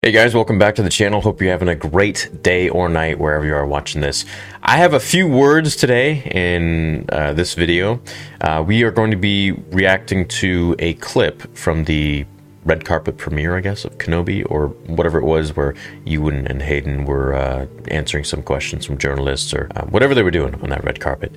Hey guys, welcome back to the channel. Hope you're having a great day or night wherever you are watching this. I have a few words today in uh, this video. Uh, we are going to be reacting to a clip from the red carpet premiere, I guess, of Kenobi or whatever it was, where Ewan and Hayden were uh, answering some questions from journalists or uh, whatever they were doing on that red carpet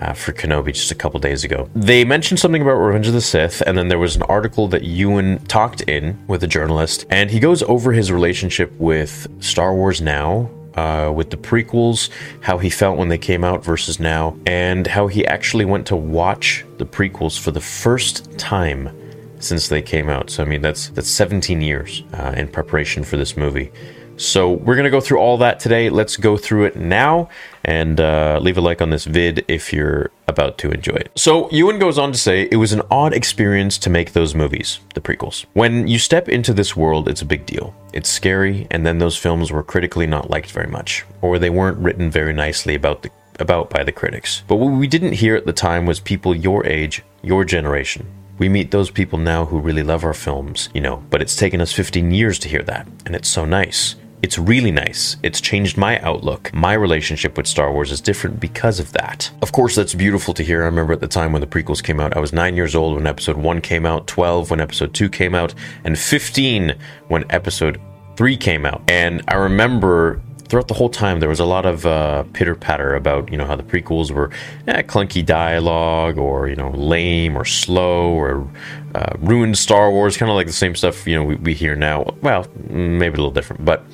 uh, for Kenobi just a couple days ago. They mentioned something about Revenge of the Sith, and then there was an article that Ewan talked in with a journalist, and he goes over his relationship with Star Wars now uh, with the prequels, how he felt when they came out versus now, and how he actually went to watch the prequels for the first time since they came out. So I mean, that's that's 17 years uh, in preparation for this movie. So we're gonna go through all that today. Let's go through it now, and uh, leave a like on this vid if you're about to enjoy it. So Ewan goes on to say it was an odd experience to make those movies, the prequels. When you step into this world, it's a big deal. It's scary, and then those films were critically not liked very much, or they weren't written very nicely about the about by the critics. But what we didn't hear at the time was people your age, your generation, we meet those people now who really love our films, you know, but it's taken us 15 years to hear that, and it's so nice. It's really nice. It's changed my outlook. My relationship with Star Wars is different because of that. Of course, that's beautiful to hear. I remember at the time when the prequels came out, I was nine years old when episode one came out, 12 when episode two came out, and 15 when episode three came out. And I remember throughout the whole time there was a lot of uh, pitter patter about you know how the prequels were eh, clunky dialogue or you know lame or slow or uh, ruined Star Wars, kind of like the same stuff you know we, we hear now. Well, maybe a little different, but.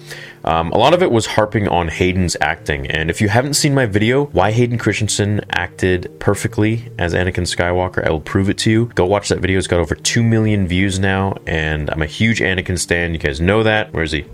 Um, a lot of it was harping on Hayden's acting, and if you haven't seen my video, why Hayden Christensen acted perfectly as Anakin Skywalker, I will prove it to you. Go watch that video; it's got over two million views now, and I'm a huge Anakin stan. You guys know that. Where is he?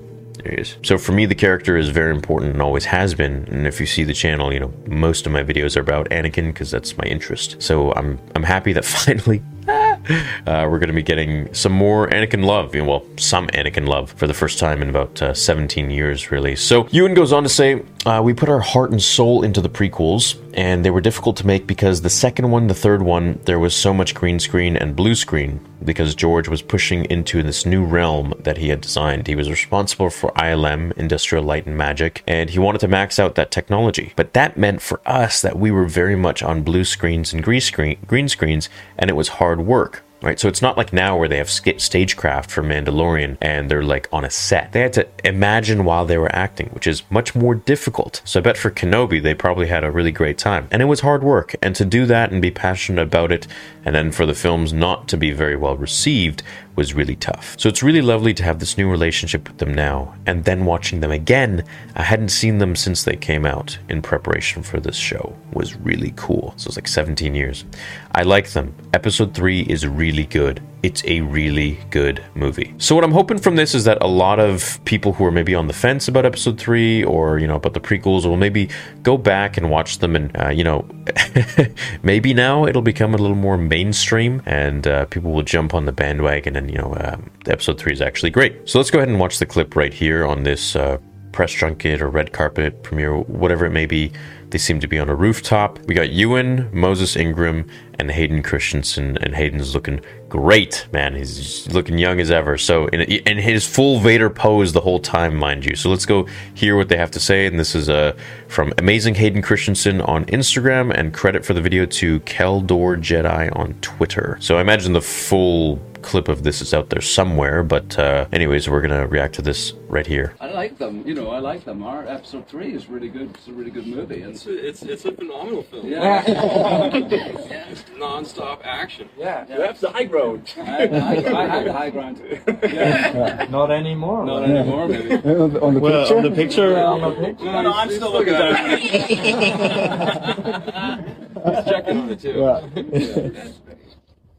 There he is. So for me, the character is very important and always has been. And if you see the channel, you know most of my videos are about Anakin because that's my interest. So I'm I'm happy that finally uh, we're going to be getting some more Anakin love. Well, some Anakin love for the first time in about uh, 17 years, really. So Ewan goes on to say, uh, "We put our heart and soul into the prequels, and they were difficult to make because the second one, the third one, there was so much green screen and blue screen because George was pushing into this new realm that he had designed. He was responsible for ILM, Industrial Light and Magic, and he wanted to max out that technology. But that meant for us that we were very much on blue screens and green screen green screens, and it was hard work." Right? So it's not like now where they have stagecraft for Mandalorian and they're like on a set. They had to imagine while they were acting, which is much more difficult. So I bet for Kenobi, they probably had a really great time. And it was hard work. And to do that and be passionate about it, and then for the films not to be very well received, was really tough. So it's really lovely to have this new relationship with them now, and then watching them again. I hadn't seen them since they came out in preparation for this show. Was really cool. So it's like 17 years. I like them. Episode 3 is really good. It's a really good movie. So what I'm hoping from this is that a lot of people who are maybe on the fence about episode 3 or, you know, about the prequels will maybe go back and watch them and, uh, you know, maybe now it'll become a little more mainstream and uh, people will jump on the bandwagon and, you know, um, episode 3 is actually great. So let's go ahead and watch the clip right here on this uh, press junket or red carpet premiere, whatever it may be. They seem to be on a rooftop. We got Ewan, Moses Ingram, and Hayden Christensen, and Hayden's looking great, man. He's looking young as ever. So, in, his full Vader pose the whole time, mind you. So let's go hear what they have to say. And this is uh, from Amazing Hayden Christensen on Instagram, and credit for the video to Keldor Jedi on Twitter. So I imagine the full clip of this is out there somewhere. But uh, anyways, we're gonna react to this right here. I like them. You know, I like them. Our episode three is really good. It's a really good movie. And It's a, it's, it's a phenomenal film. yeah, Non-stop action. yeah. yeah That's the high road. I, I, I had the high ground. Yeah. Not anymore. Not anymore, maybe. on the, Well, picture. on the picture. on the picture. No, no, I'm still looking at it. Checking on it too. Yeah.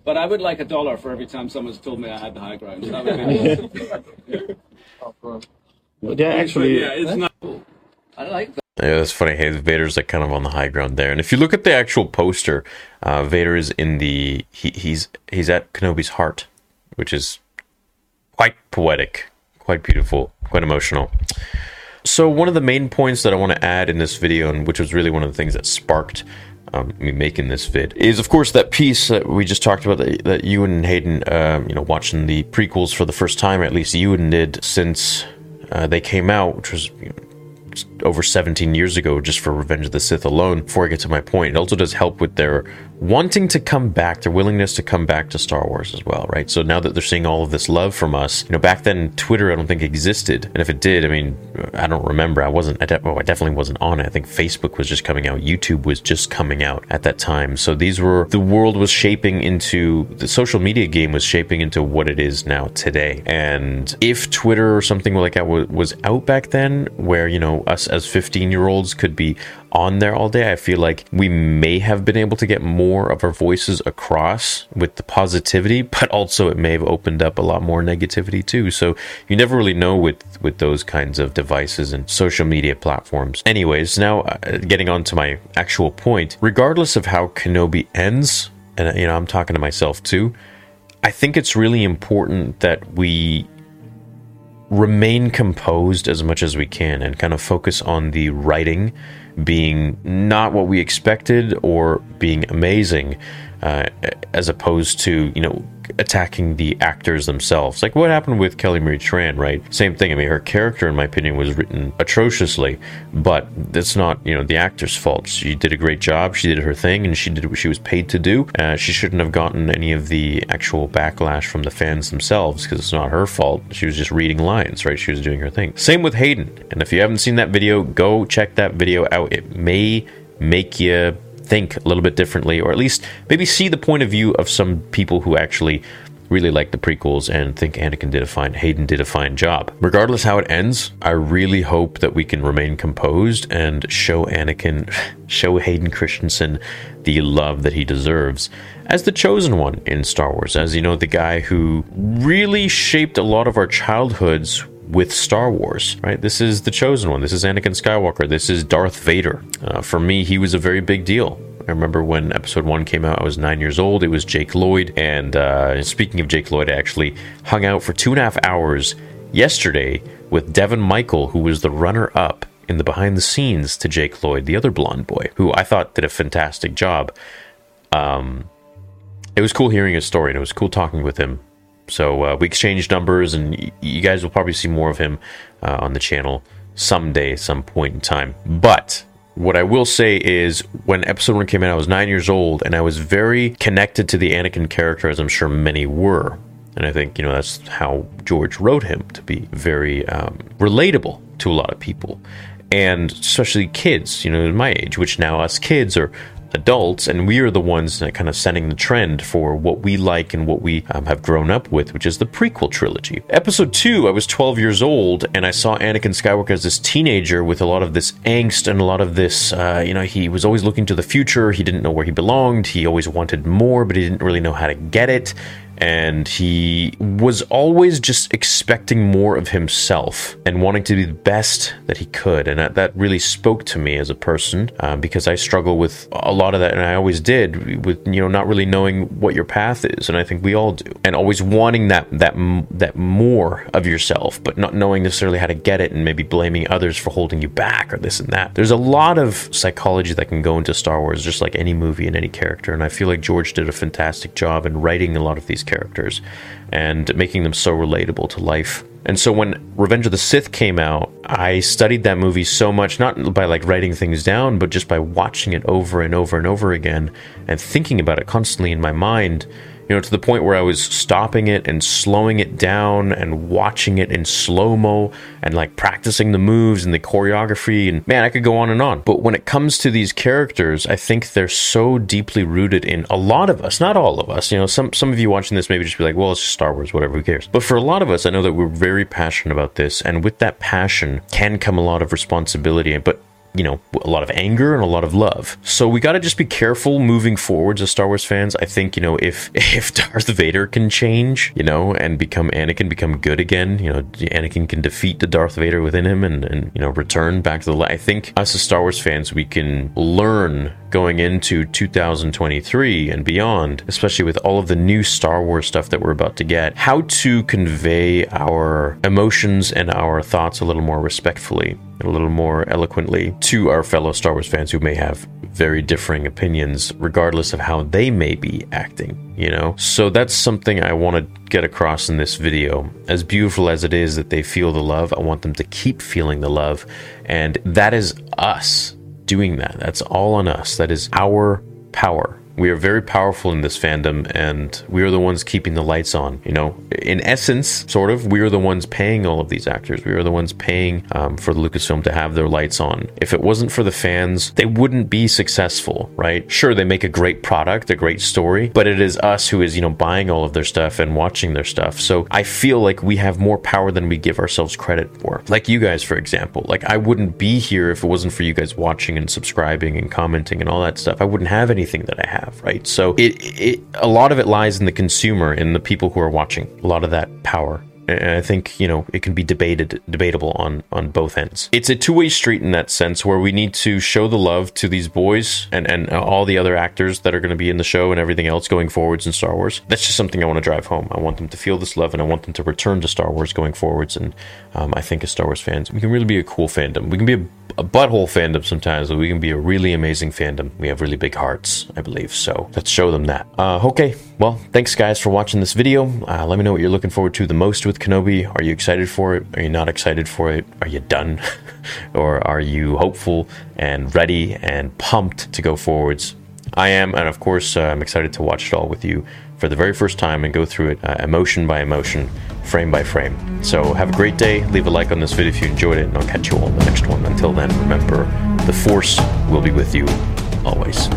But I would like a dollar for every time someone's told me I had the high ground. That would be Of course. Yeah, actually, yeah, it's not. I like them. Yeah, that's funny. Hey, Vader's like kind of on the high ground there. And if you look at the actual poster, uh, Vader is in the he, he's he's at Kenobi's heart, which is quite poetic, quite beautiful, quite emotional. So one of the main points that I want to add in this video, and which was really one of the things that sparked um, making this vid, is of course that piece that we just talked about that, that Ewan and Hayden, um, you know, watching the prequels for the first time, at least Ewan did since uh, they came out, which was you know, over 17 years ago just for Revenge of the Sith alone. Before I get to my point, it also does help with their wanting to come back, their willingness to come back to Star Wars as well, right? So now that they're seeing all of this love from us, you know, back then Twitter I don't think existed, and if it did, I mean, I don't remember. I wasn't. I, de- well, I definitely wasn't on it. I think Facebook was just coming out. YouTube was just coming out at that time. So these were the world was shaping into the social media game was shaping into what it is now today. And if Twitter or something like that was out back then, where you know us as 15 year olds could be on there all day, I feel like we may have been able to get more of our voices across with the positivity, but also it may have opened up a lot more negativity too. So you never really know with with those kinds of devices and social media platforms. Anyways, now uh, getting on to my actual point, regardless of how Kenobi ends, and you know I'm talking to myself too, I think it's really important that we remain composed as much as we can and kind of focus on the writing being not what we expected or being amazing uh, as opposed to you know attacking the actors themselves. Like what happened with kelly marie tran right? Same thing. I mean her character in my opinion was written atrociously but that's not you know the actor's fault. She did a great job. She did her thing and she did what she was paid to do. Uh, she shouldn't have gotten any of the actual backlash from the fans themselves because it's not her fault. She was just reading lines right? She was doing her thing. Same with hayden. And if you haven't seen that video go check that video out. It may make you think a little bit differently, or at least maybe see the point of view of some people who actually really like the prequels and think Anakin did a fine, Hayden did a fine job. Regardless how it ends, I really hope that we can remain composed and show Anakin, show Hayden Christensen the love that he deserves as the chosen one in Star Wars, as you know, the guy who really shaped a lot of our childhoods with Star Wars, right? This is the chosen one. This is Anakin Skywalker. This is Darth Vader. Uh, for me, he was a very big deal. I remember when episode one came out, I was nine years old. It was Jake Lloyd. And uh, speaking of Jake Lloyd, I actually hung out for two and a half hours yesterday with Devin Michael, who was the runner up in the behind the scenes to Jake Lloyd, the other blonde boy, who I thought did a fantastic job. Um, it was cool hearing his story and it was cool talking with him. So uh, we exchanged numbers, and you guys will probably see more of him uh, on the channel someday, some point in time. But what I will say is, when episode one came out, I was nine years old, and I was very connected to the Anakin character, as I'm sure many were. And I think you know that's how George wrote him to be very um, relatable to a lot of people, and especially kids. You know, my age, which now us kids are adults, and we are the ones that kind of setting the trend for what we like and what we um, have grown up with, which is the prequel trilogy. Episode two, I was 12 years old, and I saw Anakin Skywalker as this teenager with a lot of this angst and a lot of this, uh, you know, he was always looking to the future. He didn't know where he belonged. He always wanted more, but he didn't really know how to get it. And he was always just expecting more of himself and wanting to be the best that he could. And that, that really spoke to me as a person uh, because I struggle with a lot of that, and I always did with you know not really knowing what your path is, and I think we all do, and always wanting that that that more of yourself, but not knowing necessarily how to get it, and maybe blaming others for holding you back or this and that. There's a lot of psychology that can go into Star Wars, just like any movie and any character, and I feel like George did a fantastic job in writing a lot of these characters and making them so relatable to life. And so when Revenge of the Sith came out, I studied that movie so much, not by like writing things down, but just by watching it over and over and over again and thinking about it constantly in my mind you know, to the point where I was stopping it and slowing it down and watching it in slow mo and like practicing the moves and the choreography. And man, I could go on and on. But when it comes to these characters, I think they're so deeply rooted in a lot of us, not all of us. You know, some some of you watching this maybe just be like, well, it's just Star Wars, whatever, who cares? But for a lot of us, I know that we're very passionate about this, and with that passion can come a lot of responsibility. But you know, a lot of anger and a lot of love. So we got to just be careful moving forwards as Star Wars fans. I think, you know, if if Darth Vader can change, you know, and become Anakin, become good again, you know, Anakin can defeat the Darth Vader within him and, and you know, return back to the light. I think us as Star Wars fans, we can learn going into 2023 and beyond, especially with all of the new Star Wars stuff that we're about to get, how to convey our emotions and our thoughts a little more respectfully a little more eloquently to our fellow Star Wars fans who may have very differing opinions, regardless of how they may be acting, you know? So that's something I want to get across in this video. As beautiful as it is that they feel the love, I want them to keep feeling the love. And that is us doing that. That's all on us. That is our power. We are very powerful in this fandom, and we are the ones keeping the lights on. You know, in essence, sort of, we are the ones paying all of these actors. We are the ones paying um, for Lucasfilm to have their lights on. If it wasn't for the fans, they wouldn't be successful, right? Sure, they make a great product, a great story, but it is us who is, you know, buying all of their stuff and watching their stuff. So I feel like we have more power than we give ourselves credit for. Like you guys, for example. Like I wouldn't be here if it wasn't for you guys watching and subscribing and commenting and all that stuff. I wouldn't have anything that I have have, right? So it, it a lot of it lies in the consumer, in the people who are watching. A lot of that power and I think you know it can be debated, debatable on on both ends. It's a two way street in that sense, where we need to show the love to these boys and and all the other actors that are going to be in the show and everything else going forwards in Star Wars. That's just something I want to drive home. I want them to feel this love, and I want them to return to Star Wars going forwards. And um, I think as Star Wars fans, we can really be a cool fandom. We can be a a butthole fandom sometimes, but we can be a really amazing fandom. We have really big hearts, I believe. So let's show them that. Uh, okay, well, thanks guys for watching this video. Uh, let me know what you're looking forward to the most with Kenobi. Are you excited for it? Are you not excited for it? Are you done? or are you hopeful and ready and pumped to go forwards? I am, and of course, uh, I'm excited to watch it all with you for the very first time and go through it uh, emotion by emotion, frame by frame. So have a great day. Leave a like on this video if you enjoyed it, and I'll catch you all in the next one. Until then, remember, the Force will be with you always.